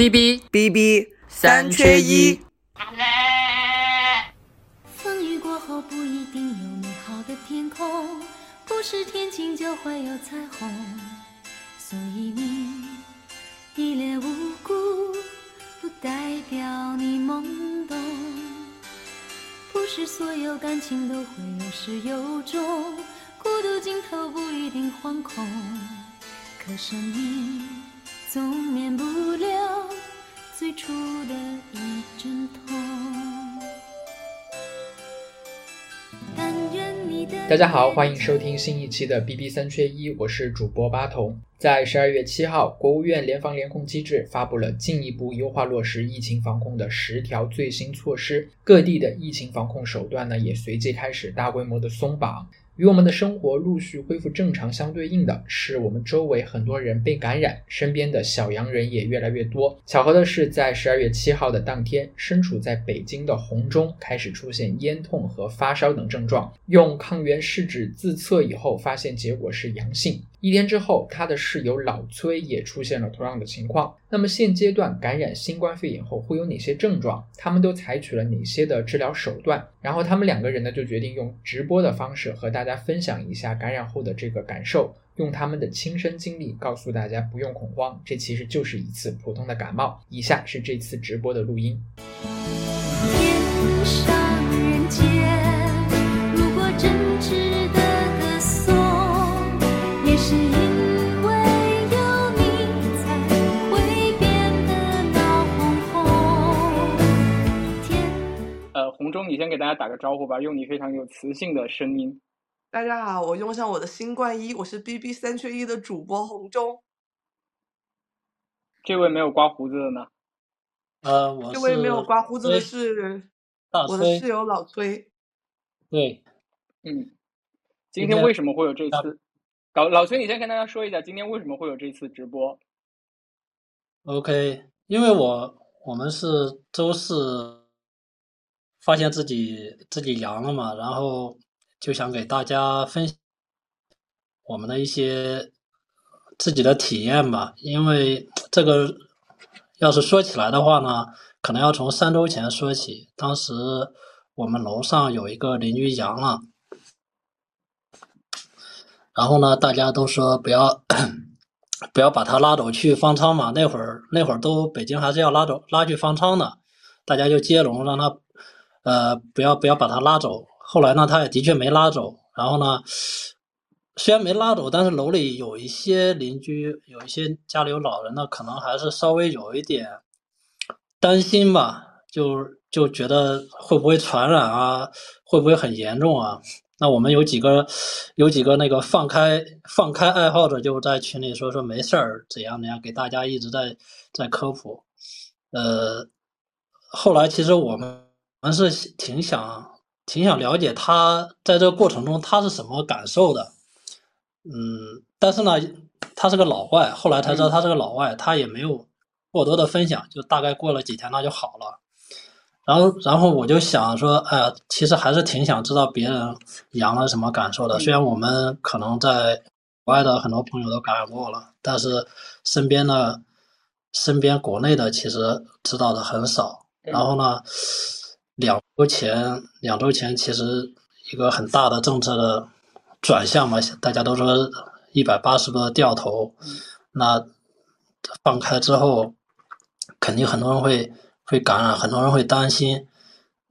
B B B B 三缺一。风雨过后不一定有美好的天空，不是天晴就会有彩虹，所以你一脸无辜，不代表你懵懂。不是所有感情都会有始有终，孤独尽头不一定惶恐，可生命总免不了最初的一阵痛。但愿你的大家好，欢迎收听新一期的 BB 三缺一，我是主播巴童。在十二月七号，国务院联防联控机制发布了进一步优化落实疫情防控的十条最新措施，各地的疫情防控手段呢也随即开始大规模的松绑。与我们的生活陆续恢复正常相对应的是，我们周围很多人被感染，身边的小阳人也越来越多。巧合的是，在十二月七号的当天，身处在北京的洪忠开始出现咽痛和发烧等症状，用抗原试纸自测以后，发现结果是阳性。一天之后，他的室友老崔也出现了同样的情况。那么现阶段感染新冠肺炎后会有哪些症状？他们都采取了哪些的治疗手段？然后他们两个人呢就决定用直播的方式和大家分享一下感染后的这个感受，用他们的亲身经历告诉大家不用恐慌，这其实就是一次普通的感冒。以下是这次直播的录音。大家打个招呼吧，用你非常有磁性的声音。大家好，我用上我的新冠衣，我是 B B 三缺一的主播红中。这位没有刮胡子的呢？呃，我这位没有刮胡子的是我的室友老崔。对，嗯，今天为什么会有这次？老老崔，你先跟大家说一下，今天为什么会有这次直播？OK，因为我我们是周四发现自己自己阳了嘛，然后就想给大家分享我们的一些自己的体验吧。因为 这个要是说起来的话呢，可能要从三周前说起。当时我们楼上有一个邻居阳了，然后呢，大家都说不要 不要把他拉走去方舱嘛。那会儿那会儿都北京还是要拉走拉去方舱的，大家就接龙让他呃不要不要把他拉走。后来呢，他也的确没拉走。然后呢，虽然没拉走，但是楼里有一些邻居，有一些家里有老人的，可能还是稍微有一点担心吧，就就觉得会不会传染啊，会不会很严重啊？那我们有几个有几个那个放开放开爱好者就在群里说说没事儿怎样怎样，给大家一直在在科普。呃，后来其实我们们是挺想挺想了解他在这个过程中他是什么感受的。嗯，但是呢，他是个老外，后来才知道他是个老外，他也没有过多的分享，就大概过了几天他就好了。然后，然后我就想说，哎呀，其实还是挺想知道别人阳了什么感受的。虽然我们可能在国外的很多朋友都感染过了，但是身边的、身边国内的其实知道的很少。然后呢，两周前，两周前其实一个很大的政策的转向嘛，大家都说一百八十度的掉头，那放开之后，肯定很多人会会感染，很多人会担心。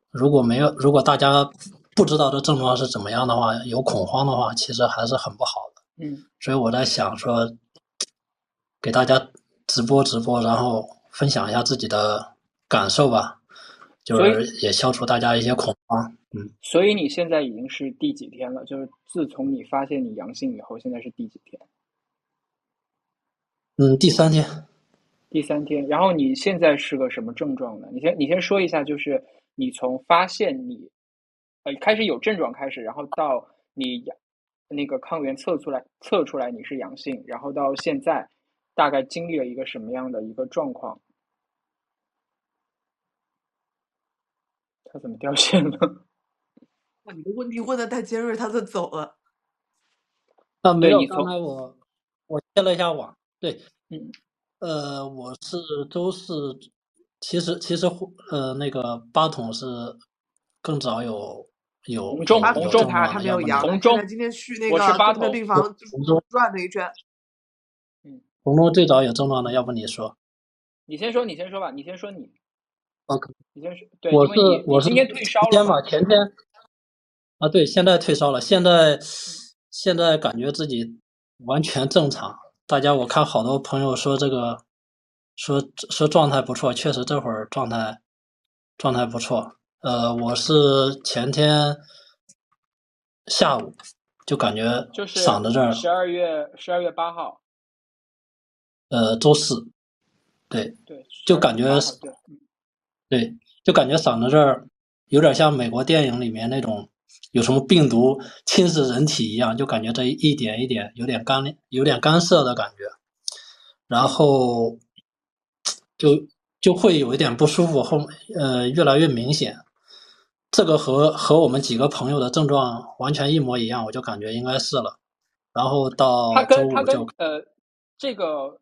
如果没有，如果大家不知道这症状是怎么样的话，有恐慌的话，其实还是很不好的。嗯，所以我在想说，给大家直播直播，然后分享一下自己的感受吧，就是也消除大家一些恐慌。嗯，所以你现在已经是第几天了？就是自从你发现你阳性以后，现在是第几天？嗯，第三天，第三天。然后你现在是个什么症状呢？你先你先说一下，就是你从发现你呃开始有症状开始，然后到你阳那个抗原测出来测出来你是阳性，然后到现在大概经历了一个什么样的一个状况？他怎么掉线了？哇，你的问题问的太尖锐，他就走了。啊，没有，刚才我我接了一下网，对，嗯，呃，我是周四，其实其实呃那个八筒是更早有有红中红中他没有阳，红中今天去那个跟那筒病房就红中转了一圈，嗯。红中最早有症状的，要不你说。你先说，你先说吧，你先说你，？OK，你先说。对，我是我是你今天退烧了前天吧，前天啊，对，现在退烧了，现在现在感觉自己完全正常。大家我看好多朋友说这个，说说状态不错，确实这会儿状态状态不错。呃，我是前天下午就感觉就是嗓子这儿，十二月十二月八号，呃，周四，对对就感觉对，就感觉嗓子这儿有点像美国电影里面那种有什么病毒侵蚀人体一样，就感觉这一点一点有点干有点干涩的感觉，然后就就会有一点不舒服，后呃越来越明显。这个和和我们几个朋友的症状完全一模一样，我就感觉应该是了。然后到它周五就呃这个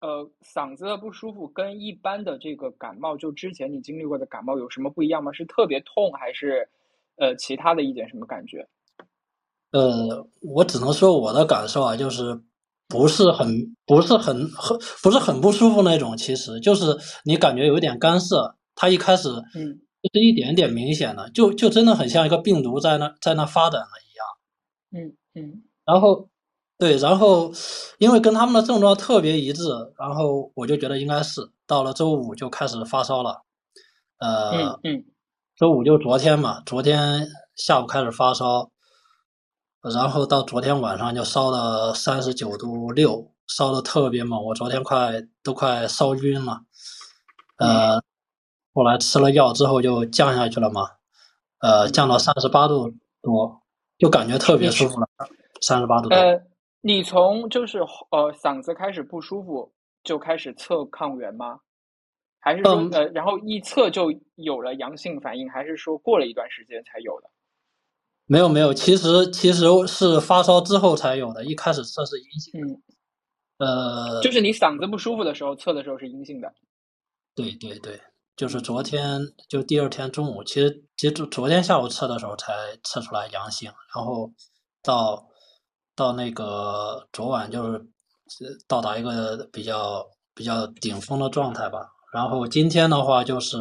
呃嗓子的不舒服跟一般的这个感冒，就之前你经历过的感冒有什么不一样吗？是特别痛还是呃其他的一点什么感觉？呃，我只能说我的感受啊，就是不是很不是很很不是很不舒服那种，其实就是你感觉有一点干涩，它一开始嗯就是一点点明显的，就就真的很像一个病毒在那在那发展了一样。嗯嗯然后对，然后因为跟他们的症状特别一致，然后我就觉得应该是到了周五就开始发烧了，呃，嗯嗯周五就昨天嘛，昨天下午开始发烧，然后到昨天晚上就烧了三十九度六，烧的特别猛，我昨天快都快烧晕了，呃，后来吃了药之后就降下去了嘛，呃，降到三十八度多，就感觉特别舒服了，三十八度多。呃，你从就是呃嗓子开始不舒服就开始测抗原吗？还是说嗯呃然后一测就有了阳性反应，还是说过了一段时间才有的？没有没有，其实其实是发烧之后才有的，一开始测是阴性，嗯，呃，就是你嗓子不舒服的时候测的时候是阴性的。对对对，就是昨天就第二天中午，其实其实昨昨天下午测的时候才测出来阳性，然后到到那个昨晚就是呃到达一个比较比较顶峰的状态吧，然后今天的话就是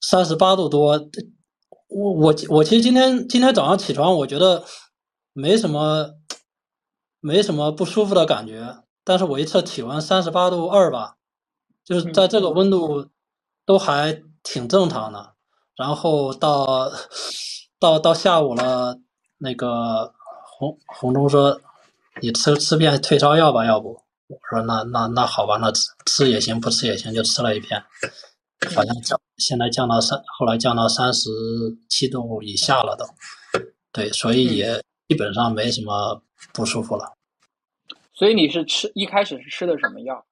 三十八度多，我我我其实今天今天早上起床，我觉得没什么没什么不舒服的感觉，但是我一测体温三十八度二吧，就是在这个温度都还挺正常的。然后到到到下午了，那个红红中说你吃吃片退烧药吧，要不？我说那那那好吧，那吃吃也行，不吃也行，就吃了一片，好像降现在降到三，后来降到三十七度以下了都。对，所以也基本上没什么不舒服了。所以你是吃一开始是吃的什么药？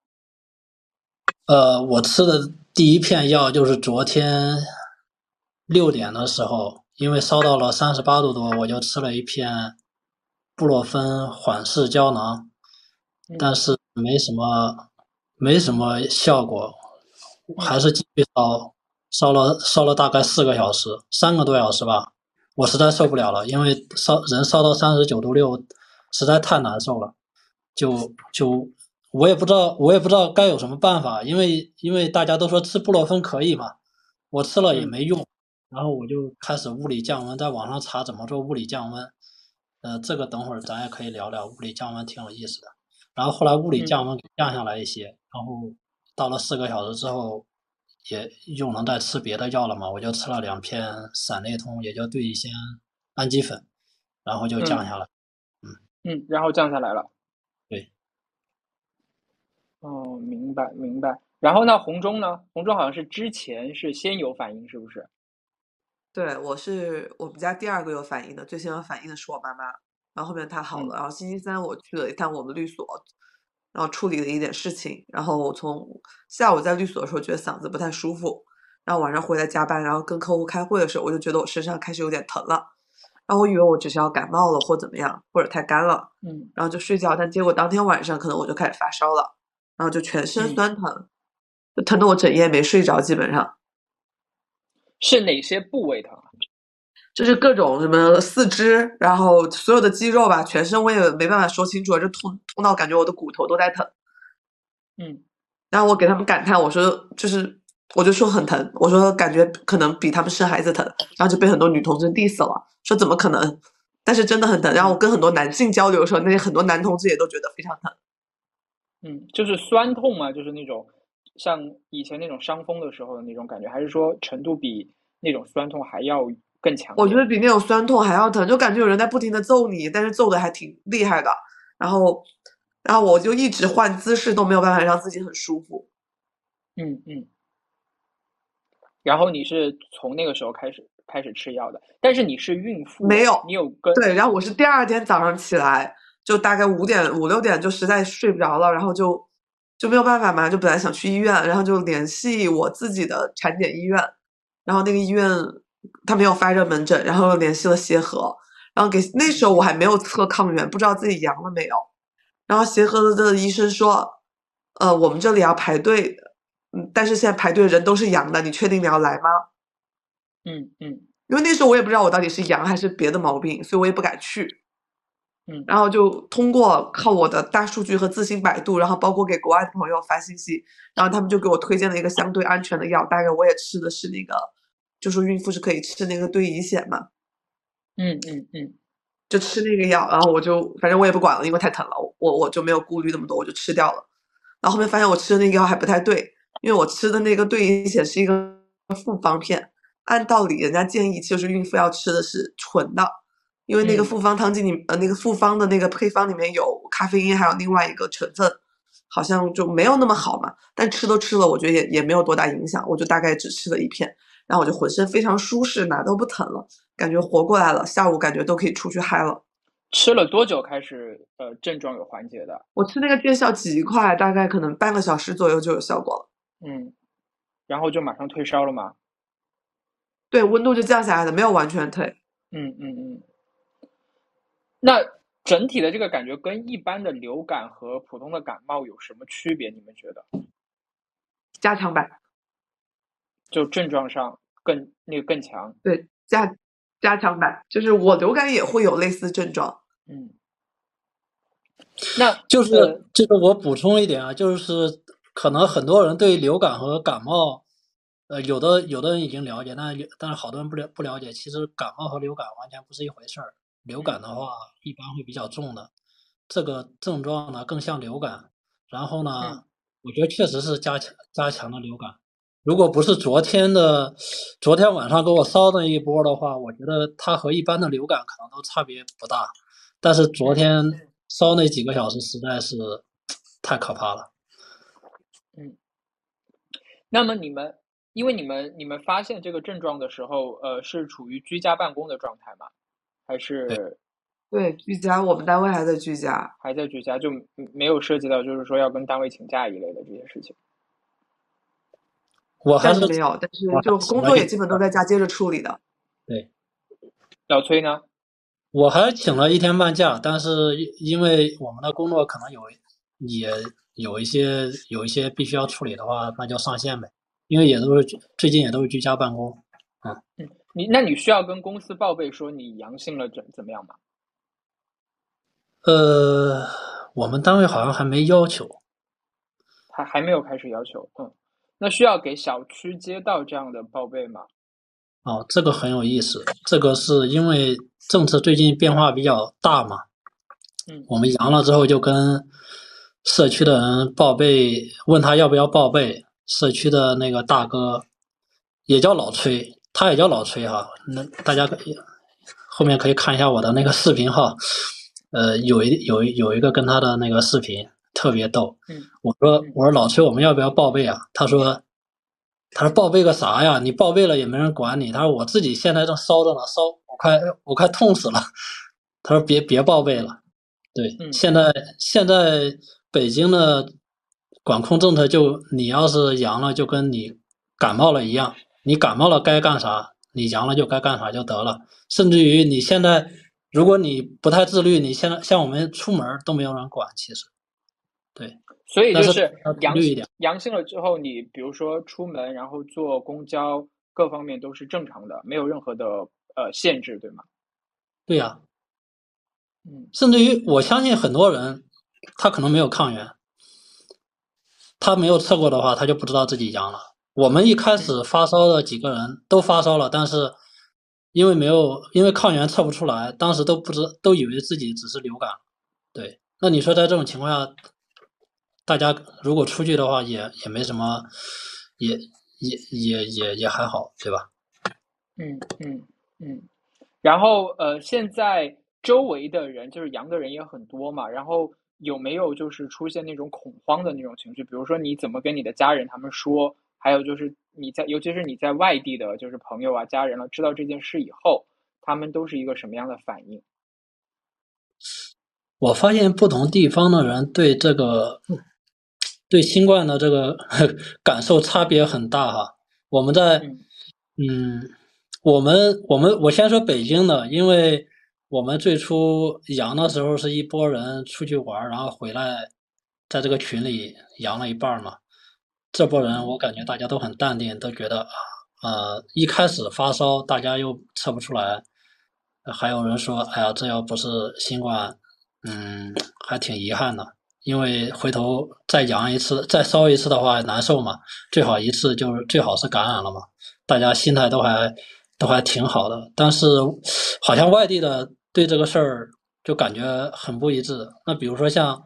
呃，我吃的第一片药就是昨天六点的时候，因为烧到了三十八度多，我就吃了一片布洛芬缓释胶囊，但是没什么没什么效果，还是继续烧，烧了烧了大概四个小时，三个多小时吧，我实在受不了了，因为烧人烧到三十九度六，实在太难受了，就就我也不知道我也不知道该有什么办法，因为因为大家都说吃布洛芬可以嘛，我吃了也没用，然后我就开始物理降温，在网上查怎么做物理降温，呃，这个等会儿咱也可以聊聊，物理降温挺有意思的。然后后来物理降温降下来一些，然后到了四个小时之后，也又能再吃别的药了嘛，我就吃了两片散内通，也就对乙酰氨基酚，然后就降下来。嗯，然后降下来了。对。哦，明白明白。然后那红中呢？红中好像是之前是先有反应，是不是？对，我是我们家第二个有反应的，最先有反应的是我妈妈，然后后面她好了，然后星期三我去了一趟我们律所，然后处理了一点事情，然后我从下午在律所的时候觉得嗓子不太舒服，然后晚上回来加班，然后跟客户开会的时候，我就觉得我身上开始有点疼了，然后我以为我只是要感冒了或怎么样，或者太干了，嗯。然后就睡觉，但结果当天晚上可能我就开始发烧了，然后就全身嗯。酸疼，就疼得我整夜没睡着，基本上是哪些部位疼啊？就是各种什么四肢，然后所有的肌肉吧，全身我也没办法说清楚，就痛痛到感觉我的骨头都在疼。嗯然后我给他们感叹，我说就是，我就说很疼，我说感觉可能比他们生孩子疼，然后就被很多女同志 diss 了，说怎么可能？但是真的很疼。然后我跟很多男性交流的时候，那些很多男同志也都觉得非常疼。嗯，就是酸痛嘛，就是那种像以前那种伤风的时候的那种感觉，还是说程度比那种酸痛还要更强？我觉得比那种酸痛还要疼，就感觉有人在不停的揍你，但是揍的还挺厉害的。然后，然后我就一直换姿势都没有办法让自己很舒服。嗯嗯。然后你是从那个时候开始开始吃药的，但是你是孕妇，没有你有跟对，然后我是第二天早上起来，就大概五点五六点就实在睡不着了，然后就就没有办法嘛，就本来想去医院，然后就联系我自己的产检医院，然后那个医院他没有发热门诊，然后又联系了协和，然后给那时候我还没有测抗原，不知道自己阳了没有，然后协和的医生说，呃，我们这里要排队，嗯，但是现在排队的人都是阳的，你确定你要来吗？嗯嗯因为那时候我也不知道我到底是阳还是别的毛病，所以我也不敢去。嗯然后就通过靠我的大数据和自行百度，然后包括给国外的朋友发信息，然后他们就给我推荐了一个相对安全的药，大概我也吃的是那个，就说孕妇是可以吃那个对乙酰嘛，嗯嗯嗯就吃那个药，然后我就反正我也不管了，因为太疼了，我我就没有顾虑那么多，我就吃掉了。然后后面发现我吃的那个药还不太对，因为我吃的那个对乙酰是一个复方片，按道理人家建议就是孕妇要吃的是纯的，因为那个嗯复方汤剂里呃那个复方的那个配方里面有咖啡因，还有另外一个成分，好像就没有那么好嘛。但吃都吃了，我觉得也也没有多大影响，我就大概只吃了一片，然后我就浑身非常舒适，哪都不疼了，感觉活过来了，下午感觉都可以出去嗨了。吃了多久开始呃症状有缓解的？我吃那个见效极快，大概可能半个小时左右就有效果了。嗯，然后就马上退烧了吗？对，温度就降下来了，没有完全退。嗯嗯嗯。那整体的这个感觉跟一般的流感和普通的感冒有什么区别？你们觉得？加强版，就症状上更那个更强？对，加加强版，就是我流感也会有类似症状。嗯。那就是呃就是我补充一点啊，就是可能很多人对流感和感冒，呃，有的有的人已经了解，但是但是好多人不了不了解，其实感冒和流感完全不是一回事儿。流感的话一般会比较重的，这个症状呢更像流感。然后呢，嗯我觉得确实是加强加强了流感。如果不是昨天的昨天晚上给我烧那一波的话，我觉得它和一般的流感可能都差别不大。但是昨天烧那几个小时实在是太可怕了。嗯那么你们，因为你们你们发现这个症状的时候，呃，是处于居家办公的状态吗？还是对，居家，我们单位还在居家。还在居家？就没没有涉及到就是说要跟单位请假一类的这些事情？我还是暂时没有，但是就工作也基本都在家接着处理的。对老崔呢？我还请了一天半假，但是因为我们的工作可能有也有一些有一些必须要处理的话，那就上线呗。因为也都是最近也都是居家办公。你那你需要跟公司报备说你阳性了怎怎么样吗？呃，我们单位好像还没要求。还还没有开始要求，嗯，那需要给小区街道这样的报备吗？哦，这个很有意思。这个是因为政策最近变化比较大嘛。嗯我们阳了之后就跟社区的人报备，问他要不要报备。社区的那个大哥也叫老崔，他也叫老崔哈。那大家可以后面可以看一下我的那个视频号，呃，有一有一有一个跟他的那个视频特别逗。嗯我说嗯我说老崔，我们要不要报备啊？他说他说报备个啥呀？你报备了也没人管你。他说我自己现在正烧着呢，烧我快我快痛死了。他说别别报备了。对，嗯现在现在北京的管控政策就你要是阳了，就跟你感冒了一样，你感冒了该干啥，你阳了就该干啥就得了。甚至于你现在如果你不太自律，你现在像我们出门都没有人管，其实。对，所以就是阳点阳性了之后，你比如说出门，然后坐公交，各方面都是正常的，没有任何的呃限制，对吗？对呀、嗯甚至于我相信很多人，他可能没有抗原，他没有测过的话，他就不知道自己阳了。我们一开始发烧的几个人都发烧了，但是因为没有，因为抗原测不出来，当时都不知都以为自己只是流感。对，那你说在这种情况下，大家如果出去的话也，也没什么，也也也也也还好，对吧？嗯嗯嗯。然后呃，现在周围的人就是阳的人也很多嘛，然后有没有就是出现那种恐慌的那种情绪？比如说你怎么跟你的家人他们说？还有就是你在，尤其是你在外地的，就是朋友啊、家人了，知道这件事以后，他们都是一个什么样的反应？我发现不同地方的人对这个对新冠的这个 感受差别很大哈。我们在嗯嗯，我们我们我先说北京的，因为我们最初阳的时候是一波人出去玩儿，然后回来，在这个群里阳了一半儿嘛。这波人我感觉大家都很淡定，都觉得啊呃一开始发烧，大家又测不出来，还有人说，哎呀，这要不是新冠，嗯，还挺遗憾的，因为回头再阳一次，再烧一次的话难受嘛，最好一次就是最好是感染了嘛，大家心态都还都还挺好的，但是好像外地的对这个事儿就感觉很不一致。那比如说像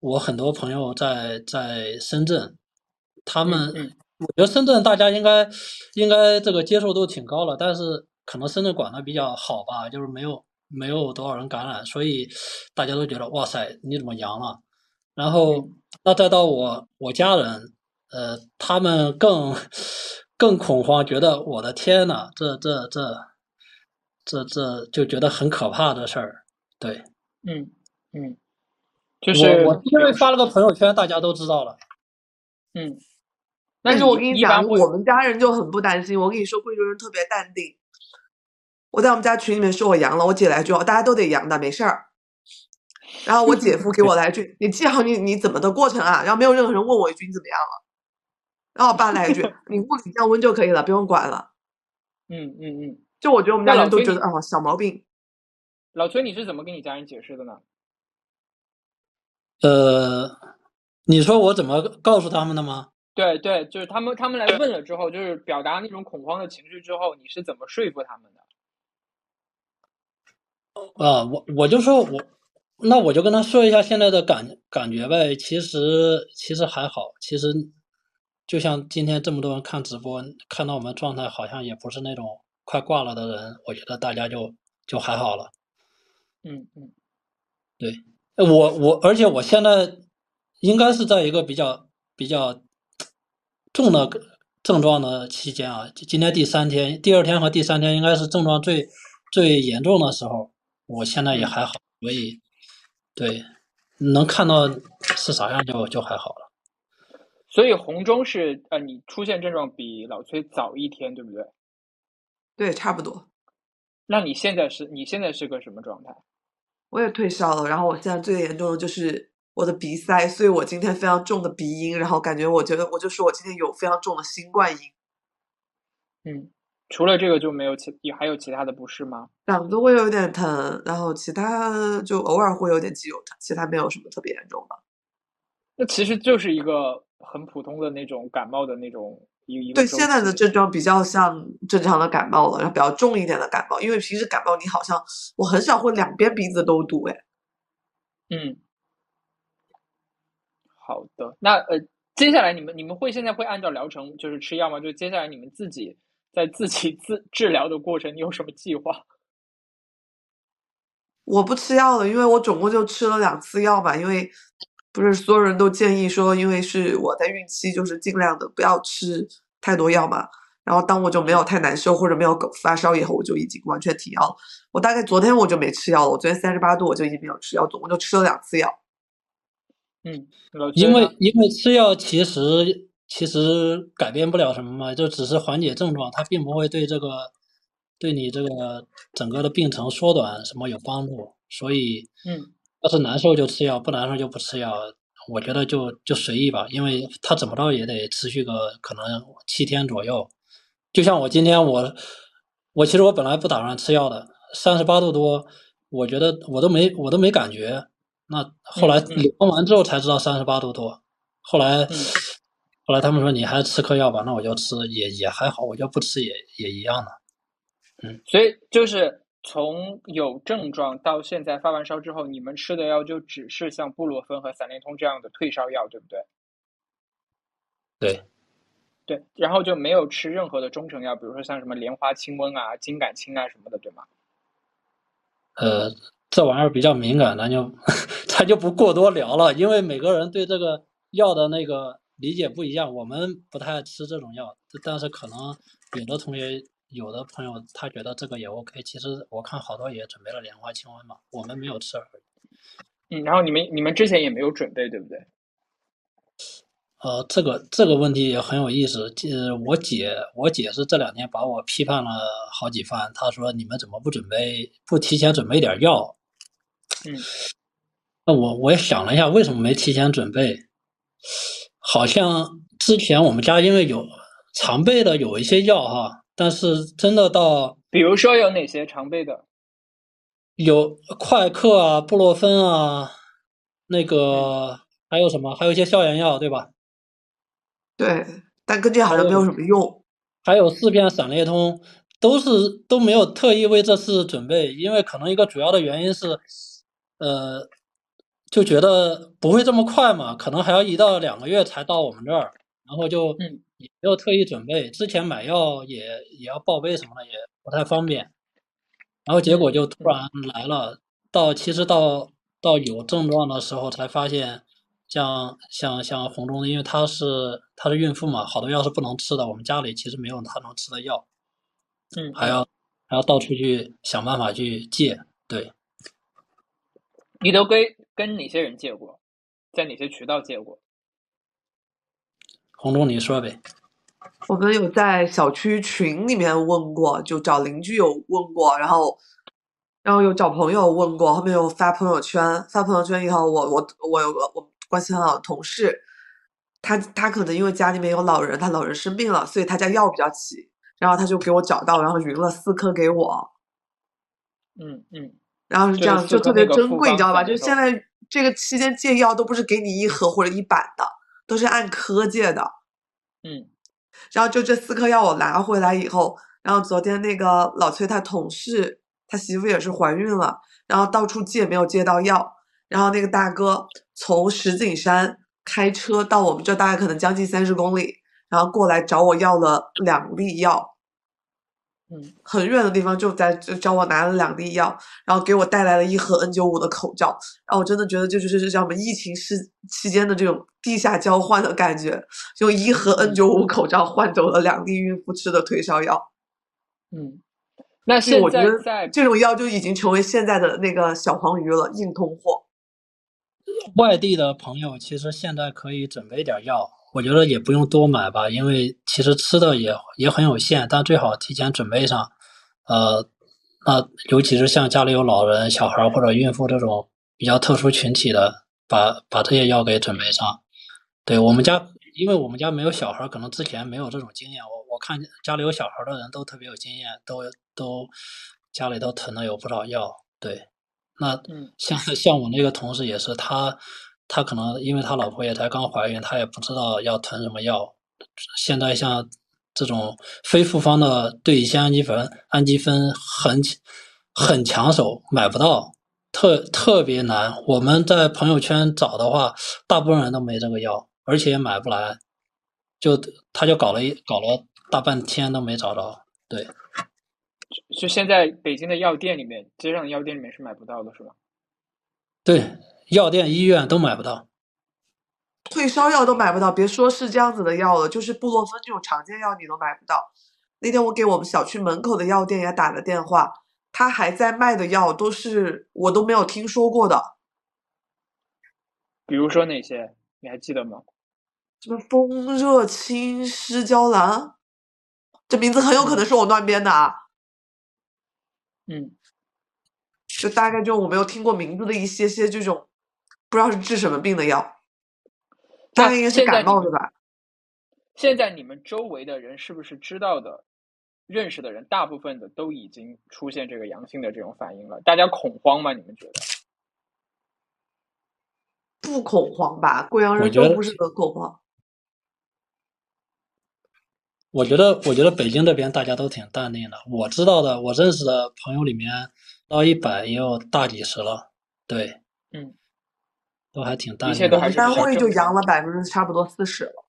我很多朋友在在深圳，他们嗯我觉得深圳大家应该应该这个接受度挺高了，但是可能深圳管的比较好吧，就是没有没有多少人感染，所以大家都觉得哇塞，你怎么阳了？然后那再到我我家人，呃，他们更更恐慌，觉得我的天呐，这这这这这就觉得很可怕的事儿。对，嗯嗯，就是我我因为发了个朋友圈，大家都知道了。嗯，但是那我跟你讲，我们家人就很不担心。我跟你说，贵州人特别淡定。我在我们家群里面说我阳了，我姐来一句：“大家都得阳的，没事儿。”然后我姐夫给我来一句：“你记好你你怎么的过程啊？”然后没有任何人问我一句你怎么样了。然后我爸来一句：“你物理降温就可以了，不用管了。嗯嗯嗯，”就我觉得我们家人都觉得啊小毛病。老崔，你是怎么跟你家人解释的呢？呃，你说我怎么告诉他们的吗？对对，就是他们他们来问了之后，就是表达那种恐慌的情绪之后，你是怎么说服他们的？啊，我我就说我，那我就跟他说一下现在的感感觉呗。其实其实还好，其实就像今天这么多人看直播，看到我们状态好像也不是那种快挂了的人，我觉得大家就就还好了。嗯嗯对我我而且我现在应该是在一个比较比较重的症状的期间啊，就今天第三天，第二天和第三天应该是症状最最严重的时候，我现在也还好，所以对能看到是啥样就就还好了。所以红中是呃，你出现症状比老崔早一天，对不对？对，差不多。那你现在是你现在是个什么状态？我也退烧了，然后我现在最严重的就是我的鼻塞，所以我今天非常重的鼻音，然后感觉我觉得我就说我今天有非常重的新冠音，嗯，除了这个就没有其也还有其他的不适吗？嗓子会有点疼，然后其他就偶尔会有点肌肉疼，其他没有什么特别严重的。那其实就是一个很普通的那种感冒的那种对，现在的症状比较像正常的感冒了，然后比较重一点的感冒，因为平时感冒你好像我很少会两边鼻子都堵，哎，嗯，好的。那呃，接下来你们你们会现在会按照疗程就是吃药吗？就接下来你们自己在自己自治疗的过程，你有什么计划？我不吃药了，因为我总共就吃了两次药嘛，因为不是所有人都建议说，因为是我在孕期，就是尽量的不要吃太多药嘛。然后当我就没有太难受或者没有发烧以后，我就已经完全停药了。我大概昨天我就没吃药了，我昨天三十八度我就已经没有吃药，总共就吃了两次药。嗯，因为因为吃药其实其实改变不了什么嘛，就只是缓解症状，它并不会对这个对你这个整个的病程缩短什么有帮助。所以，嗯，要是难受就吃药，不难受就不吃药。我觉得就就随意吧，因为他怎么着也得持续个可能七天左右。就像我今天我我其实我本来不打算吃药的，三十八度多，我觉得我都没我都没感觉。那后来量完之后才知道三十八度多，后来后来他们说你还吃颗药吧，那我就吃，也也还好，我就不吃也也一样的。嗯，所以就是从有症状到现在发完烧之后，你们吃的药就只是像布洛芬和散列通这样的退烧药，对不对？对，对，然后就没有吃任何的中成药，比如说像什么莲花清瘟啊、金感清啊什么的，对吗？呃，这玩意儿比较敏感，咱就 咱就不过多聊了，因为每个人对这个药的那个理解不一样。我们不太吃这种药，但是可能有的同学。有的朋友他觉得这个也 OK，其实我看好多也准备了莲花清瘟嘛，我们没有吃而已。嗯，然后你们你们之前也没有准备，对不对？呃，这个这个问题也很有意思。呃，我姐我姐是这两天把我批判了好几番，她说你们怎么不准备不提前准备点药？嗯，那我我也想了一下，为什么没提前准备？好像之前我们家因为有常备的有一些药哈。但是真的到，比如说有哪些常备的？有快克啊、布洛芬啊，那个还有什么？还有一些消炎药，对吧？对，但跟这好像没有什么用。还有四片散列通，都是都没有特意为这次准备，因为可能一个主要的原因是，呃，就觉得不会这么快嘛，可能还要一到两个月才到我们这儿，然后就嗯。也没有特意准备，之前买药也也要报备什么的，也不太方便。然后结果就突然来了，到其实到到有症状的时候才发现，像像像红中，因为她是她是孕妇嘛，好多药是不能吃的。我们家里其实没有她能吃的药，嗯，还要还要到处去想办法去借。对，你都跟跟哪些人借过，在哪些渠道借过？红中，你说呗。我们有在小区群里面问过，就找邻居有问过，然后，然后有找朋友问过，后面有发朋友圈。发朋友圈以后，我我我有个我关系很好的同事，他他可能因为家里面有老人，他老人生病了，所以他家药比较齐，然后他就给我找到，然后匀了四颗给我。嗯嗯。然后是这样，就特别珍贵，你知道吧？就现在这个期间借药都不是给你一盒或者一板的。都是按颗借的，嗯，然后就这四颗药我拿回来以后，然后昨天那个老崔他同事他媳妇也是怀孕了，然后到处借没有借到药，然后那个大哥从石景山开车到我们这大概可能将近三十公里，然后过来找我要了两粒药。嗯，很远的地方就在就找我拿了两粒药，然后给我带来了一盒 N 九五的口罩，然后我真的觉得这就是叫什么疫情时期间的这种地下交换的感觉，用一盒 N 九五口罩换走了两粒孕妇吃的退烧药。嗯，那现在在这种药就已经成为现在的那个小黄鱼了，硬通货。外地的朋友其实现在可以准备点药。我觉得也不用多买吧，因为其实吃的也也很有限，但最好提前准备上。呃，那尤其是像家里有老人、小孩或者孕妇这种比较特殊群体的，把把这些药给准备上。对我们家，因为我们家没有小孩，可能之前没有这种经验。我我看家里有小孩的人都特别有经验，都都家里都囤了有不少药。对，那像像我那个同事也是他。他可能因为他老婆也才刚怀孕，他也不知道要囤什么药。现在像这种非复方的对乙酰氨基酚，氨基酚很很抢手，买不到，特特别难。我们在朋友圈找的话，大部分人都没这个药，而且也买不来。就他就搞了一搞了大半天都没找着。对，就现在北京的药店里面，街上的药店里面是买不到的，是吧？对。药店、医院都买不到，退烧药都买不到，别说是这样子的药了，就是布洛芬这种常见药你都买不到。那天我给我们小区门口的药店也打了电话，他还在卖的药都是我都没有听说过的。比如说哪些？你还记得吗？什么风热清湿胶囊？这名字很有可能是我乱编的啊。嗯，就大概就我没有听过名字的一些些这种。不知道是治什么病的药，大概应该是感冒的吧？现在你们周围的人是不是知道的、认识的人，大部分的都已经出现这个阳性的这种反应了？大家恐慌吗？你们觉得？不恐慌吧，贵阳人都不是很恐慌。我觉得，我觉得北京这边大家都挺淡定的。我知道的，我认识的朋友里面，到一百也有大几十了。对，嗯，都还挺大的。一切都还是我们单位就阳了百分之差不多四十了，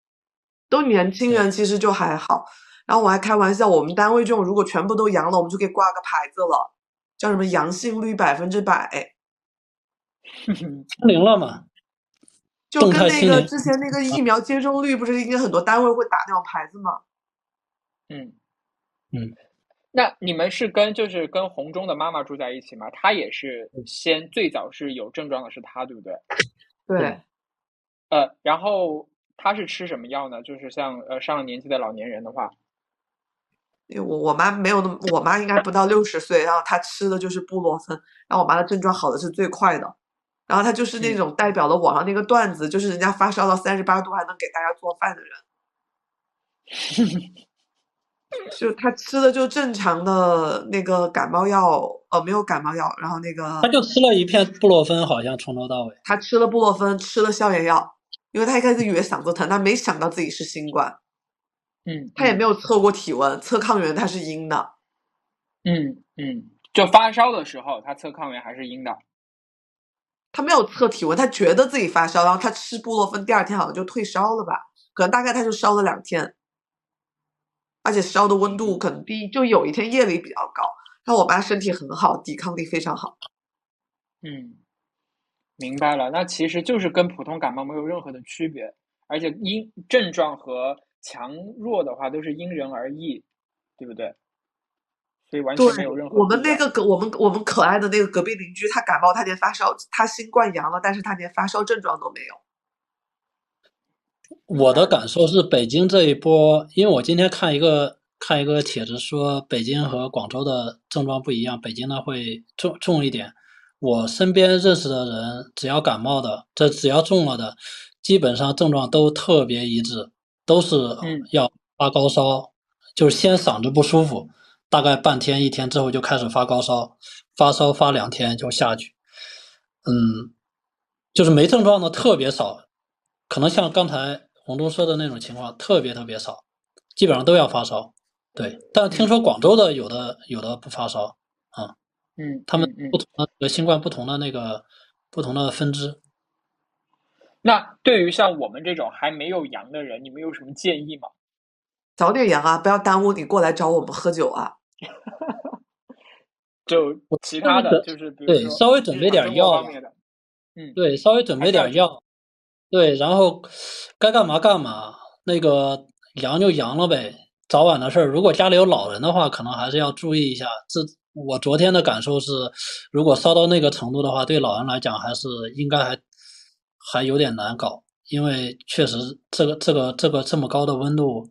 都年轻人，其实就还好。然后我还开玩笑，我们单位这种如果全部都阳了，我们就可以挂个牌子了，叫什么阳性率百分之百，清零了嘛？就跟那个之前那个疫苗接种率，不是应该很多单位会打那种牌子吗？嗯嗯。那你们是跟就是跟红中的妈妈住在一起吗？她也是先最早是有症状的是她，对不对？对对，呃，然后她是吃什么药呢？就是像呃上了年纪的老年人的话，因为我我妈没有那么，我妈应该不到六十岁，然后她吃的就是布洛芬，然后我妈的症状好的是最快的，然后她就是那嗯种代表了网上那个段子，就是人家发烧到三十八度还能给大家做饭的人，就他吃的就正常的那个感冒药，呃，没有感冒药，然后那个他就吃了一片布洛芬，好像从头到尾。他吃了布洛芬，吃了消炎药，因为他一开始以为嗓子疼，他没想到自己是新冠，嗯，他也没有测过体温，测抗原他是阴的。嗯嗯，就发烧的时候，他测抗原还是阴的。他没有测体温，他觉得自己发烧，然后他吃布洛芬，第二天好像就退烧了吧？可能大概他就烧了两天，而且烧的温度可能低，就有一天夜里比较高。然后我妈身体很好，抵抗力非常好。嗯，明白了。那其实就是跟普通感冒没有任何的区别，而且因症状和强弱的话都是因人而异，对不对？所以完全没有任何我们那个隔我们我们可爱的那个隔壁邻居，他感冒，他连发烧，他新冠阳了，但是他连发烧症状都没有。我的感受是，北京这一波，因为我今天看一个看一个帖子说，北京和广州的症状不一样，北京呢会重重一点。我身边认识的人，只要感冒的，这只要中了的，基本上症状都特别一致，都是嗯要发高烧，就是先嗓子不舒服，大概半天一天之后就开始发高烧，发烧发两天就下去。嗯，就是没症状的特别少，可能像刚才红中说的那种情况特别特别少，基本上都要发烧。对，但是听说广州的有的有的不发烧啊，嗯，他们不同的和新冠不同的那个不同的分支。那对于像我们这种还没有阳的人，你们有什么建议吗？早点阳啊，不要耽误你过来找我们喝酒啊。就其他的就是比如对稍微准备点药嗯，对，稍微准备点药，对，然后该干嘛干嘛，那个阳就阳了呗，早晚的事儿。如果家里有老人的话，可能还是要注意一下。这我昨天的感受是，如果烧到那个程度的话，对老人来讲还是应该还还有点难搞，因为确实这个这个这个这么高的温度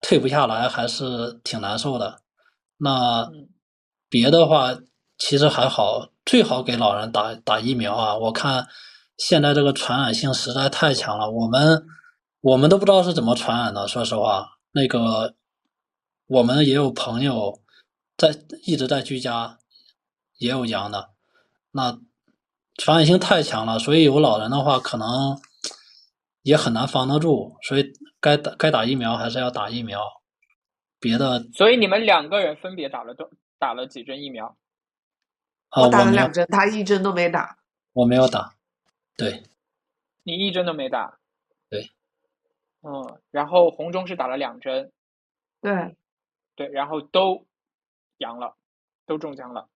退不下来，还是挺难受的。那嗯别的话其实还好，最好给老人打打疫苗啊！我看现在这个传染性实在太强了，我们我们都不知道是怎么传染的。说实话，那个我们也有朋友在一直在居家，也有阳的，那传染性太强了，所以有老人的话可能也很难防得住，所以该打该打疫苗还是要打疫苗。别的所以你们两个人分别打了多打了几针疫苗？啊，我打了两针，他一针都没打。我没有打，对你一针都没打。对。嗯，然后红中是打了两针，对，对，然后都阳了，都中枪了。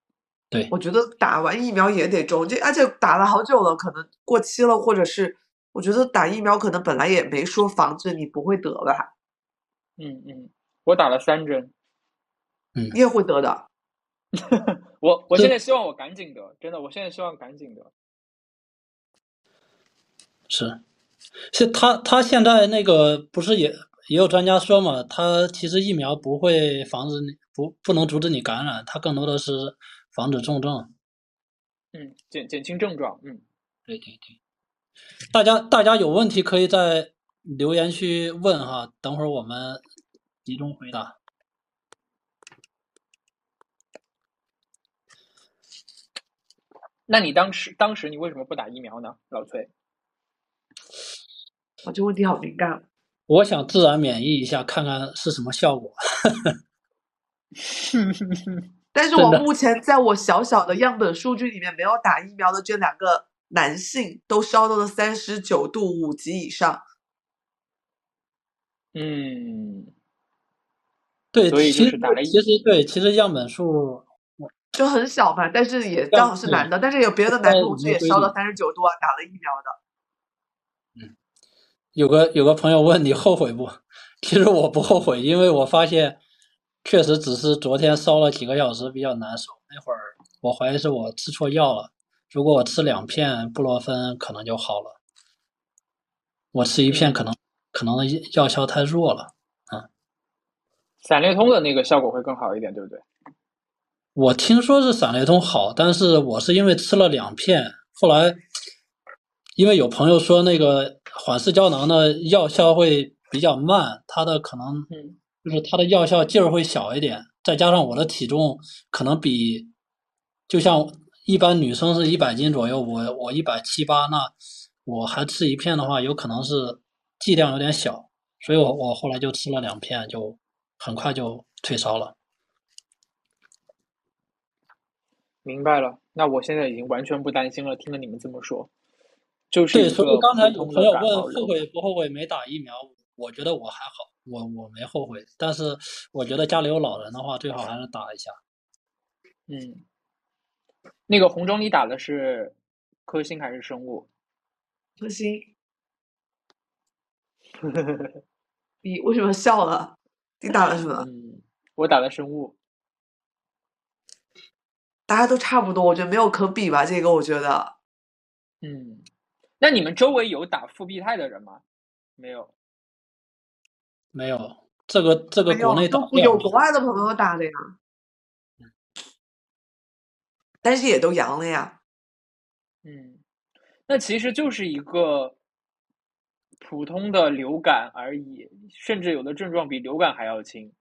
对我觉得打完疫苗也得中，这而且打了好久了，可能过期了，或者是我觉得打疫苗可能本来也没说防止你不会得吧，嗯嗯，我打了三针，嗯你也会得的。我我现在希望我赶紧得，真的，我现在希望赶紧得。是，是他他现在那个不是也也有专家说嘛，他其实疫苗不会防止你不不能阻止你感染，它更多的是防止重症。嗯，减减轻症状。嗯，对对对，大家大家有问题可以在留言区问哈，等会儿我们集中回答。那你当时当时你为什么不打疫苗呢，老崔？我这问题好敏感。我想自然免疫一下，看看是什么效果。但是 我目前在我小小的样本数据里面，没有打疫苗的这两个男性都烧到了三十九度五级以上。嗯，对，所以其实就是打了一其实对，其实样本数就很小嘛，但是也刚好是男的，但是有别的男同志也烧到三十九度啊，打了疫苗的。有个有个朋友问你后悔不？其实我不后悔，因为我发现确实只是昨天烧了几个小时比较难受。那会儿我怀疑是我吃错药了，如果我吃两片布洛芬可能就好了。我吃一片可能可能药效太弱了。嗯散列通的那个效果会更好一点，对不对？我听说是散列通好，但是我是因为吃了两片，后来因为有朋友说那个缓释胶囊的药效会比较慢，它的可能嗯就是它的药效劲儿会小一点，再加上我的体重可能比就像一般女生是一百斤左右，我我一百七八，那我还吃一片的话，有可能是剂量有点小，所以我我后来就吃了两片，就很快就退烧了。明白了，那我现在已经完全不担心了。听了你们这么说，就是对，所以刚才有朋友问后悔不后悔没打疫苗，我觉得我还好，我我没后悔，但是我觉得家里有老人的话，最好还是打一下。嗯，那个红中你打的是科兴还是生物？科兴 你为什么笑了？你打了什么？嗯，我打的生物。大家都差不多，我觉得没有可比吧。这个我觉得嗯，那你们周围有打复必泰的人吗？没有。没有这个这个国内有国外的朋友打的呀，但是也都阳了呀。嗯，那其实就是一个普通的流感而已，甚至有的症状比流感还要轻。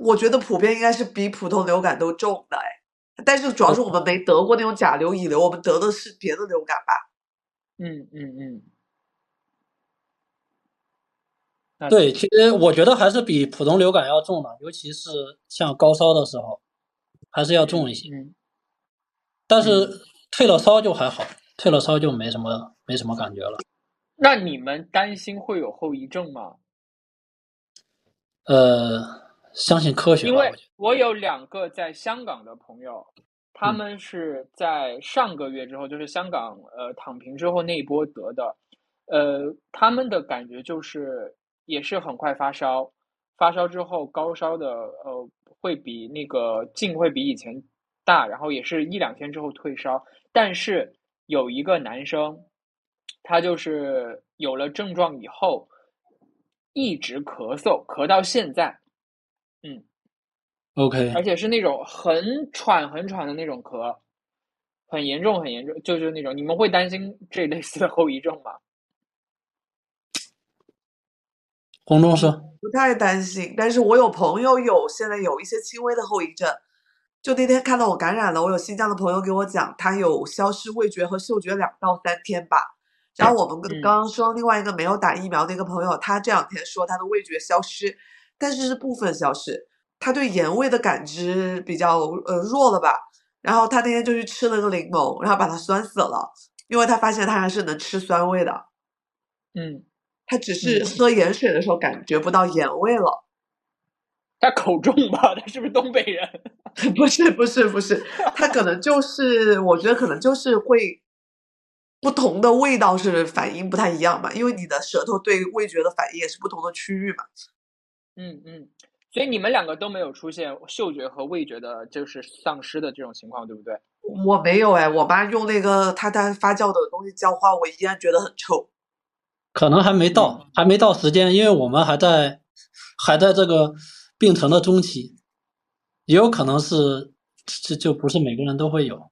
我觉得普遍应该是比普通流感都重的哎，但是主要是我们没得过那种甲流、乙流，我们得的是别的流感吧。嗯嗯嗯。那对，其实我觉得还是比普通流感要重的，尤其是像高烧的时候，还是要重一些。嗯但是退了烧就还好，退了烧就没什么没什么感觉了。那你们担心会有后遗症吗？呃，相信科学，因为。我有两个在香港的朋友，他嗯。们是在上个月之后，就是香港呃躺平之后那一波得的，呃，他们的感觉就是也是很快发烧，发烧之后高烧的呃会比那个劲会比以前大，然后也是一两天之后退烧，但是有一个男生，他就是有了症状以后，一直咳嗽，咳到现在。OK，而且是那种很喘很喘的那种咳，很严重很严重，就是那种你们会担心这类似的后遗症吗？红中说，不太担心，但是我有朋友有现在有一些轻微的后遗症。就那天看到我感染了，我有新疆的朋友给我讲，他有消失味觉和嗅觉两到三天吧。然后我们刚刚说另外一个没有打疫苗的一个朋友，他这两天说他的味觉消失，但是是部分消失，他对盐味的感知比较呃弱了吧。然后他那天就去吃了个柠檬，然后把它酸死了，因为他发现他还是能吃酸味的，嗯，他只是嗯喝盐水的时候感觉不到盐味了。他口重吧？他是不是东北人？不是不是不是，他可能就是，我觉得可能就是会不同的味道是反应不太一样嘛，因为你的舌头对味觉的反应也是不同的区域嘛。嗯嗯，所以你们两个都没有出现嗅觉和味觉的，就是丧失的这种情况，对不对？我没有哎，我妈用那个她她发酵的东西浇花，我依然觉得很臭。可能还没到，还没到时间，因为我们还在还在这个病程的中期，也有可能是这就不是每个人都会有。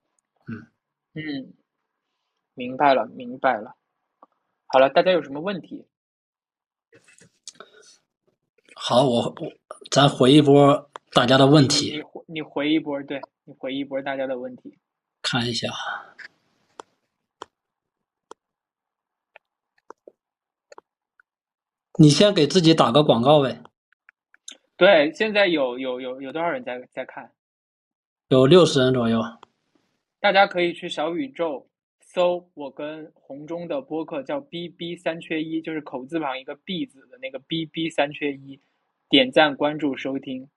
嗯嗯，明白了，明白了。好了，大家有什么问题？好，我我咱回一波大家的问你题，回你回一波，对你回一波大家的问题。看一下。你先给自己打个广告呗，对，现在有有有有多少人在在看？有六十人左右。大家可以去小宇宙搜我跟红中的播客，叫 “B B 三缺一”，就是口字旁一个 “B” 字的那个 “B B 三缺一”，点赞、关注、收听。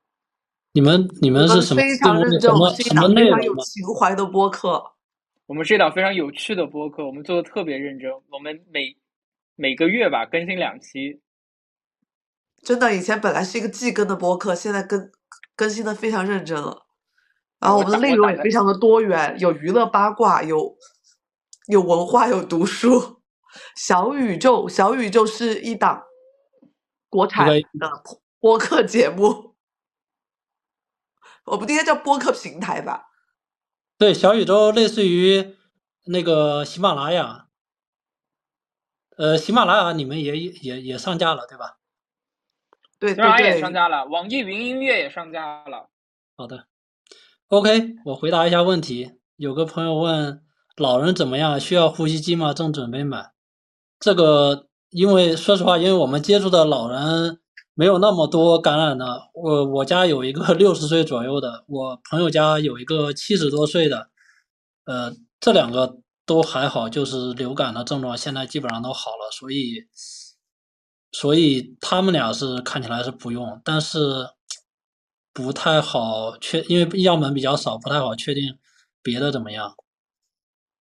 你们你们是什么非常认真，我么们是一什么档非常有？情怀的播客。我们是一档非常有趣的播客，我们做的特别认真。我们每每个月吧更新两期，真的，以前本来是一个季更的播客，现在更更新的非常认真了。然后我们的内容也非常的多元，有娱乐八卦，有有文化，有读书。小宇宙，小宇宙是一档国产个的播客节目，我们应该叫播客平台吧？对，小宇宙类似于那个喜马拉雅，呃，喜马拉雅你们也也也上架了对吧？对对喜马拉雅也，上架了，网易云音乐也上架了。好的，OK，我回答一下问题。有个朋友问老人怎么样，需要呼吸机吗？正准备买。这个，因为说实话，因为我们接触的老人没有那么多感染的。我我家有一个 六十岁左右的，我朋友家有一个七十多岁的，呃，这两个都还好，就是流感的症状现在基本上都好了，所以所以他们俩是看起来是不用，但是不太好确，因为样本比较少，不太好确定别的怎么样。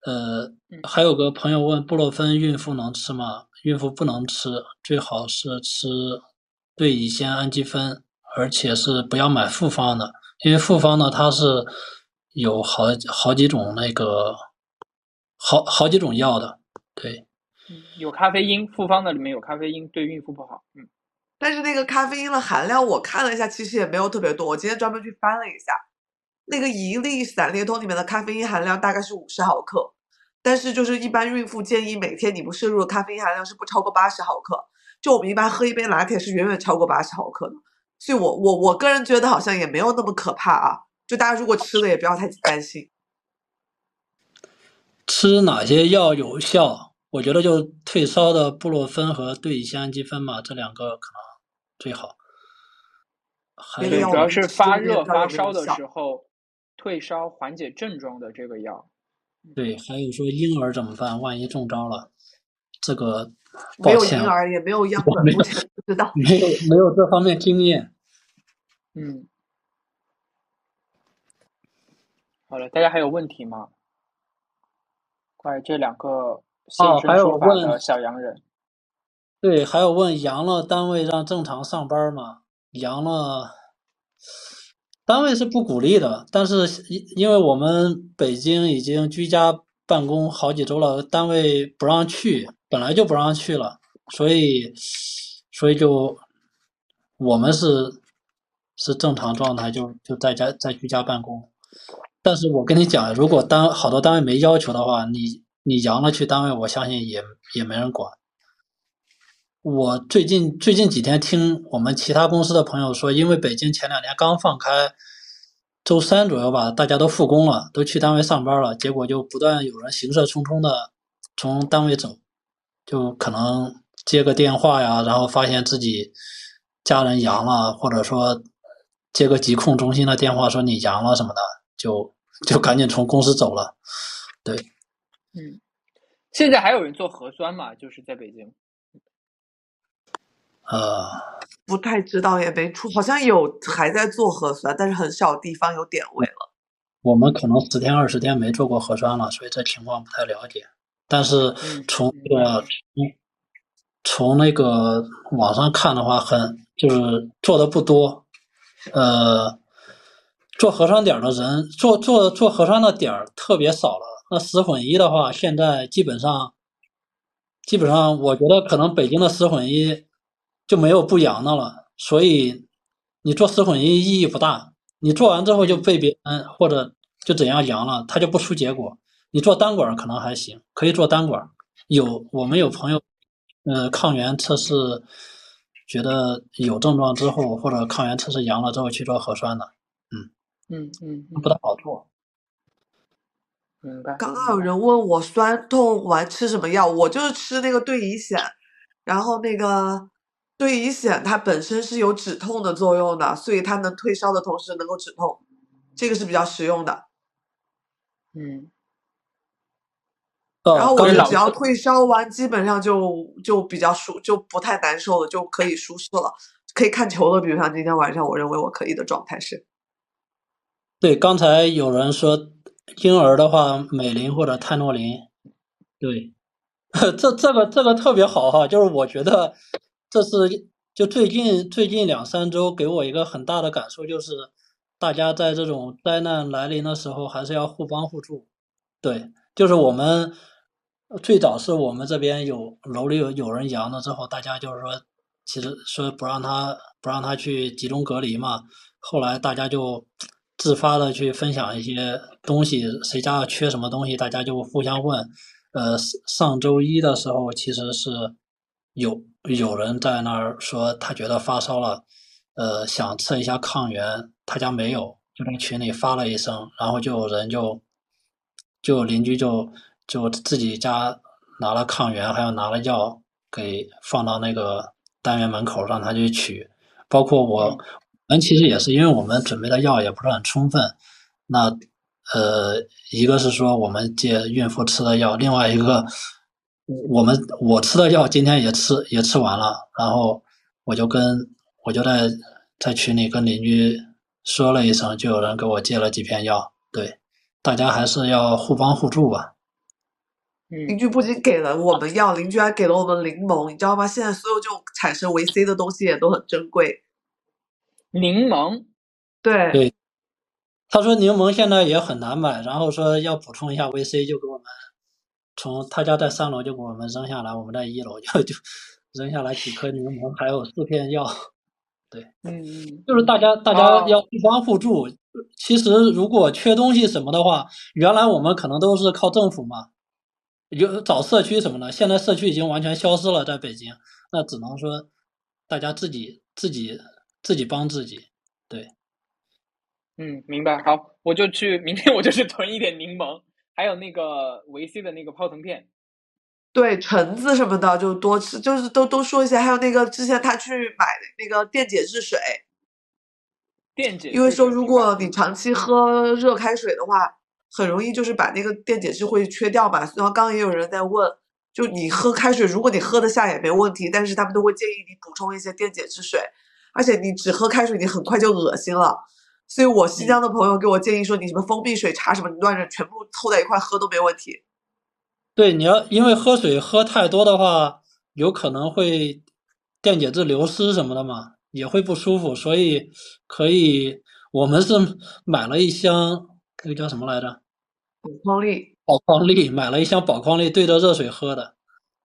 呃，还有个朋友问布洛芬孕妇能吃吗？孕妇不能吃，最好是吃对乙酰氨基酚，而且是不要买复方的，因为复方呢它是有好好几种那个好好几种药的，对。嗯，有咖啡因，复方的里面有咖啡因，对孕妇不好。嗯，但是那个咖啡因的含量我看了一下，其实也没有特别多。我今天专门去翻了一下，那个一粒散列通里面的咖啡因含量大概是五十毫克，但是就是一般孕妇建议每天你不摄入的咖啡因含量是不超过八十毫克。就我们一般喝一杯拿铁是远远超过八十毫克的，所以我我我个人觉得好像也没有那么可怕啊。就大家如果吃了也不要太担心。吃哪些药有效？我觉得就退烧的布洛芬和对乙酰氨基酚嘛，这两个可能最好。还对，别的药主要是发热发烧的时候，退烧缓解症状的这个药。对，还有说婴儿怎么办？万一中招了，这个没有婴儿也没有样本，没有目前不知道。没有没有这方面经验。嗯，好了，大家还有问题吗？关于这两个现哦还有身说法的问小洋人，对，还有问阳了，单位让正常上班吗？阳了，单位是不鼓励的，但是因因为我们北京已经居家办公好几周了，单位不让去，本来就不让去了，所以所以就我们是是正常状态，就就在家在居家办公。但是我跟你讲，如果单好多单位没要求的话，你你阳了去单位，我相信也也没人管。我最近最近几天听我们其他公司的朋友说，因为北京前两天刚放开，周三左右吧，大家都复工了，都去单位上班了，结果就不断有人行色匆匆的从单位走，就可能接个电话呀，然后发现自己家人阳了，或者说接个疾控中心的电话说你阳了什么的，就就赶紧从公司走了。对，嗯，现在还有人做核酸嘛？就是在北京。呃，不太知道，也没出，好像有还在做核酸，但是很少地方有点位了。我们可能十天二十天没做过核酸了，所以这情况不太了解。但是嗯从那个从从那个网上看的话，很就是做的不多。呃，做核酸点的人，做做做核酸的点儿特别少了。那十混一的话，现在基本上基本上，我觉得可能北京的十混一就没有不阳的了，所以你做十混一意义不大。你做完之后就被别人或者就怎样阳了，他就不出结果。你做单管儿可能还行，可以做单管儿。有我们有朋友呃抗原测试觉得有症状之后，或者抗原测试阳了之后去做核酸的，嗯嗯嗯，不太好做。明白。刚刚有人问我酸痛完吃什么药，我就是吃那个对乙酰，然后那个对乙酰它本身是有止痛的作用的，所以它能退烧的同时能够止痛，这个是比较实用的。嗯，然后我就只要退烧完，基本上就就比较舒，就不太难受了，就可以舒适了，可以看球了。比如像今天晚上，我认为我可以的状态是，对，刚才有人说婴儿的话，美林或者泰诺林，对，这这个这个特别好哈，就是我觉得这是就最近最近两三周给我一个很大的感受，就是大家在这种灾难来临的时候，还是要互帮互助。对，就是我们最早是我们这边有楼里有有人阳了之后，大家就是说，其实说不让他不让他去集中隔离嘛，后来大家就自发的去分享一些东西，谁家缺什么东西，大家就互相问。呃，上周一的时候，其实是有有人在那儿说他觉得发烧了，呃，想测一下抗原，他家没有，就在群里发了一声，然后就有人就就邻居就就自己家拿了抗原，还有拿了药给放到那个单元门口让他去取，包括我我们其实也是因为我们准备的药也不是很充分，那呃一个是说我们借孕妇吃的药，另外一个我们我吃的药今天也吃也吃完了，然后我就跟我就在在群里跟邻居说了一声，就有人给我借了几片药，对，大家还是要互帮互助吧。嗯邻居不仅给了我们药，邻居还给了我们柠檬，你知道吗？现在所有这种产生维 C 的东西也都很珍贵。柠檬，对，对他说柠檬现在也很难买，然后说要补充一下维 C，就给我们从他家在三楼就给我们扔下来，我们在一楼就就 扔下来几颗柠檬，还有四片药。嗯嗯就是大家大哦家要互帮互助。其实如果缺东西什么的话，原来我们可能都是靠政府嘛，有找社区什么的，现在社区已经完全消失了，在北京，那只能说大家自己自己自己帮自己。对嗯，明白。好，我就去明天我就去囤一点柠檬，还有那个维 C 的那个泡腾片。对，橙子什么的就多吃，就是都都说一下。还有那个之前他去买那个电解质水，电解质因为说如果你长期喝热开水的话，很容易就是把那个电解质会缺掉嘛。然后刚刚也有人在问，就你喝开水，如果你喝得下也没问题，但是他们都会建议你补充一些电解质水，而且你只喝开水，你很快就恶心了。所以我新疆的朋友给我建议说，你什么蜂蜜水、茶什么，你乱着全部凑在一块喝都没问题。对，你要因为喝水喝太多的话，有可能会电解质流失什么的嘛，也会不舒服，所以可以，我们是买了一箱，那个叫什么来着？补矿力。宝矿力，买了一箱宝矿力兑着热水喝的。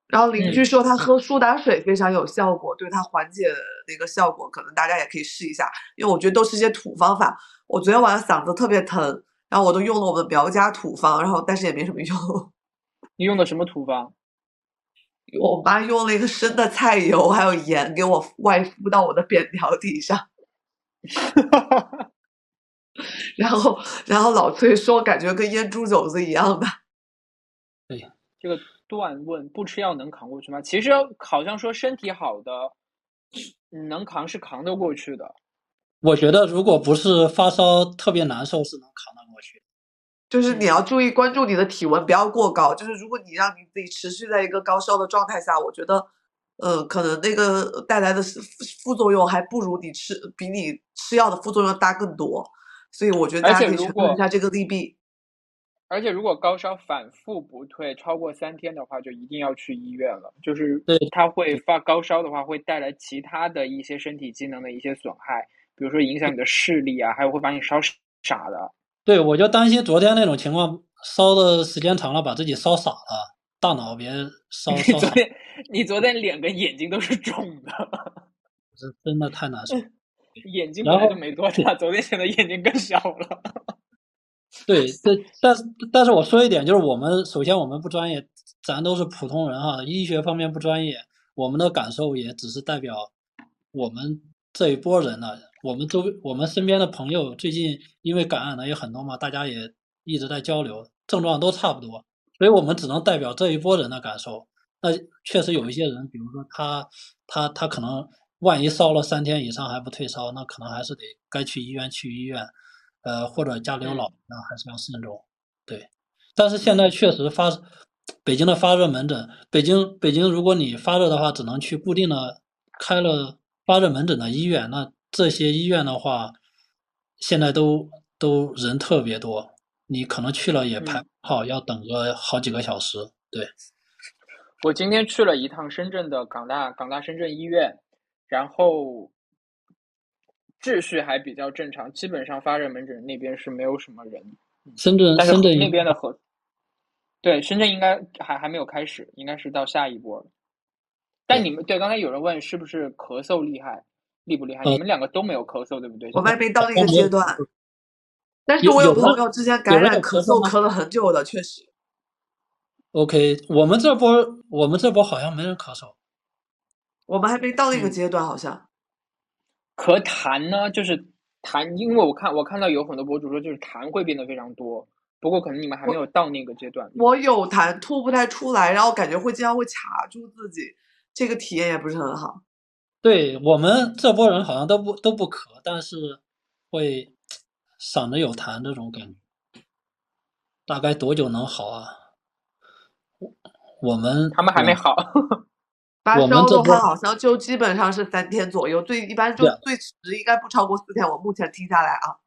然后邻嗯居说他喝苏打水非常有效果，对他缓解那个效果，可能大家也可以试一下。因为我觉得都是一些土方法。我昨天晚上嗓子特别疼，然后我都用了我们苗家土方，然后但是也没什么用。你用的什么土方？我妈用了一个生的菜油还有盐给我外敷到我的扁条体上，然后然后老崔说感觉跟腌猪肘子一样的。这个段问不吃药能扛过去吗？其实好像说身体好的能扛是扛得过去的。我觉得如果不是发烧特别难受，是能扛得过去。就是你要注意关注你的体温不要过高。就是如果你让你自己持续在一个高烧的状态下，我觉得，呃，可能那个带来的是副作用还不如你吃比你吃药的副作用大更多。所以我觉得而大家可以权且如果衡一下这个利弊。而且如果高烧反复不退超过三天的话，就一定要去医院了。就是对它会发高烧的话，会带来其他的一些身体机能的一些损害，比如说影响你的视力啊，还有会把你烧傻的。对，我就担心昨天那种情况，烧的时间长了，把自己烧傻了，大脑别烧 烧傻，昨天你昨天脸跟眼睛都是肿的，是真的太难受。眼睛然后本来就没多大，昨天显得眼睛更小了。对，这但是但是我说一点，就是我们首先我们不专业，咱都是普通人哈，医学方面不专业，我们的感受也只是代表我们这一波人呢。我们周我们身边的朋友最近因为感染的也很多嘛，大家也一直在交流，症状都差不多，所以我们只能代表这一波人的感受。那确实有一些人，比如说他他他可能万一烧了三天以上还不退烧，那可能还是得该去医院去医院，呃，或者家里有老人还是要慎重。对，但是现在确实发北京的发热门诊，北京北京如果你发热的话，只能去固定的开了发热门诊的医院，那。这些医院的话，现在都都人特别多，你可能去了也排不好，要等个好几个小时。对，我今天去了一趟深圳的港大港大深圳医院，然后秩序还比较正常，基本上发热门诊那边是没有什么人。深圳深圳那边的核对深圳应该还还没有开始，应该是到下一波。但你们对刚才有人问是不是咳嗽厉害？厉不厉害？你们两个都没有咳嗽，对不对？我还没到那个阶段，但是我有朋友之前感染咳嗽咳了很久的，确实。OK，我们这波我们这波好像没人咳嗽，我们还没到那个阶段，好像。咳痰呢，就是痰，因为我看我看到有很多博主说，就是痰会变得非常多。不过可能你们还没有到那个阶段。我有痰，吐不太出来，然后感觉会经常会卡住自己，这个体验也不是很好。对我们这波人好像都不都不咳，但是会嗓子有痰这种感觉，大概多久能好啊？我们他们还没好，发烧的话好像就基本上是三天左右，最一般就最迟应该不超过四天。我目前听下来啊，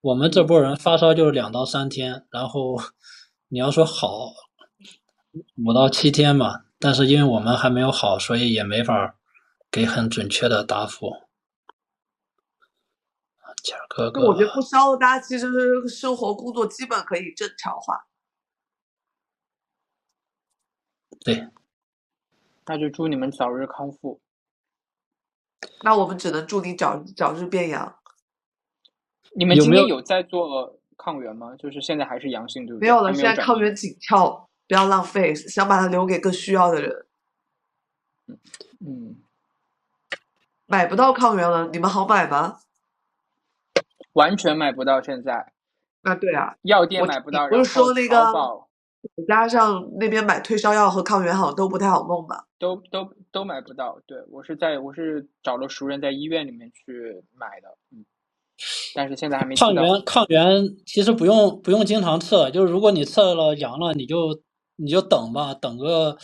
我们这波人发烧就是两到三天，然后你要说好五到七天吧，但是因为我们还没有好，所以也没法。给很准确的答复，谦哥哥。我觉得不烧，大家其实生活工作基本可以正常化。对，那就祝你们早日康复。那我们只能祝你早早日变阳。你们今天有在做抗原吗？就是现在还是阳性，对不对？没有了，现在抗原紧俏，不要浪费，想把它留给更需要的人。嗯。买不到抗原了，你们好买吗？完全买不到，现在。啊，对啊，药店买不到。不是说那个，加上那边买退烧药和抗原好像都不太好弄吧？都都都买不到。对我是在我是找了熟人在医院里面去买的，嗯。但是现在还没。抗原抗原其实不用不用经常测，就是如果你测了阳了，你就你就等吧，等个。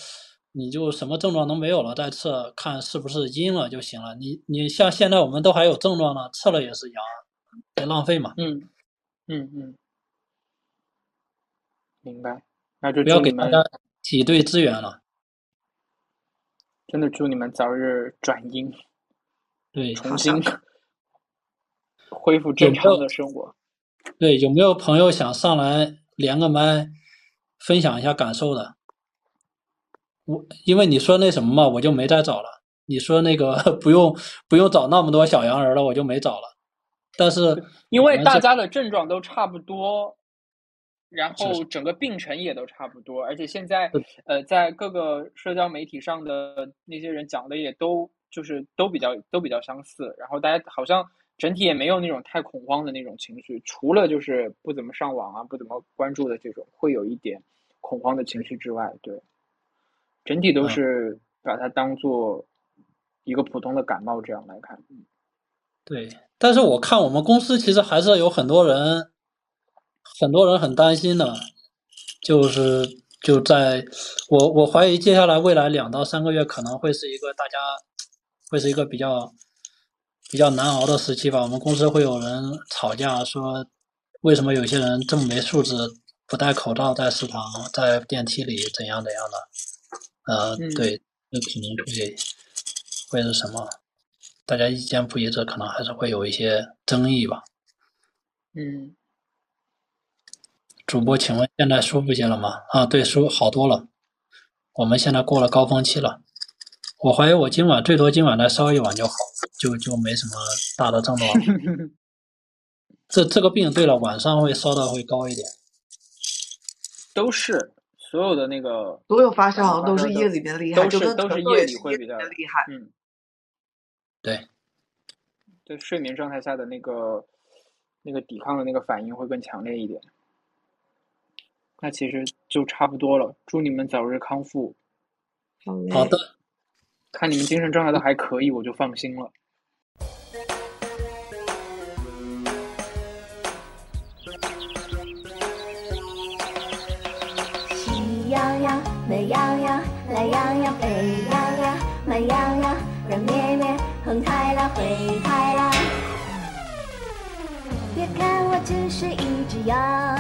你就什么症状都没有了，再测看是不是阴了就行了。你你像现在我们都还有症状呢，测了也是阳，别浪费嘛。嗯嗯嗯，明白。那就不要给大家挤兑资源了。真的祝你们早日转阴，对，重新 恢复正常的生活。对，有没有朋友想上来连个麦，分享一下感受的？我因为你说那什么嘛，我就没再找了。你说那个 不用不用找那么多小洋人了，我就没找了。但是因为大家的症状都差不多，然后整个病程也都差不多，而且现在呃，在各个社交媒体上的那些人讲的也都就是都比较都比较相似，然后大家好像整体也没有那种太恐慌的那种情绪，除了就是不怎么上网啊，不怎么关注的这种会有一点恐慌的情绪之外，对。整体都是把它当做一个普通的感冒这样来看。对，但是我看我们公司其实还是有很多人，很多人很担心的，就是就在我我怀疑接下来未来两到三个月可能会是一个大家会是一个比较比较难熬的时期吧。我们公司会有人吵架说，为什么有些人这么没素质，不戴口罩在食堂、在电梯里怎样怎样的。呃，对，那可能会会是什么？大家意见不一致，可能还是会有一些争议吧。嗯。主播，请问现在舒服些了吗？啊，对，舒好多了。我们现在过了高峰期了。我怀疑我今晚最多今晚再烧一晚就好，就就没什么大的症状。这这个病，对了，晚上会烧的会高一点。都是。所有的那个所有发烧好像都是夜里面厉害，都就是都是夜里会比较厉害。嗯，对，对睡眠状态下的那个那个抵抗的那个反应会更强烈一点。那其实就差不多了，祝你们早日康复。好的，看你们精神状态都还可以，我就放心了。喜羊羊、美羊羊、懒羊羊、沸羊羊、慢羊羊、软绵绵、红太狼、灰太狼。别看我只是一只羊，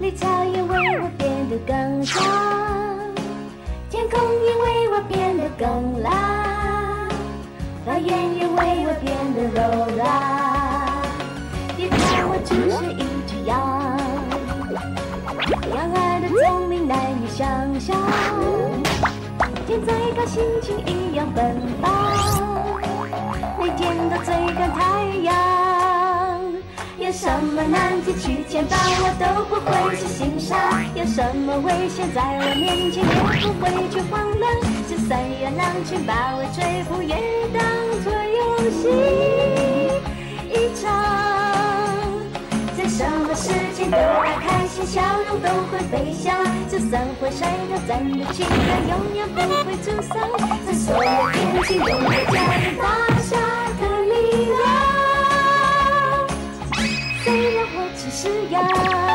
绿草也为我变得更长，天空也为我变得更蓝，花园也为我变得柔软。别看我只是一只羊。羊儿的聪明难以想象，天再高心情一样奔放，每天都追赶太阳。有什么难题去牵绊我都不会去心伤，有什么危险在我面前也不会去慌乱，就算有狼群把我追捕，也当作游戏一场。在什么事情都爱开心，笑容都会飞翔。就算会摔倒，咱的情感永远不会沮丧。在所有天气都有家是呀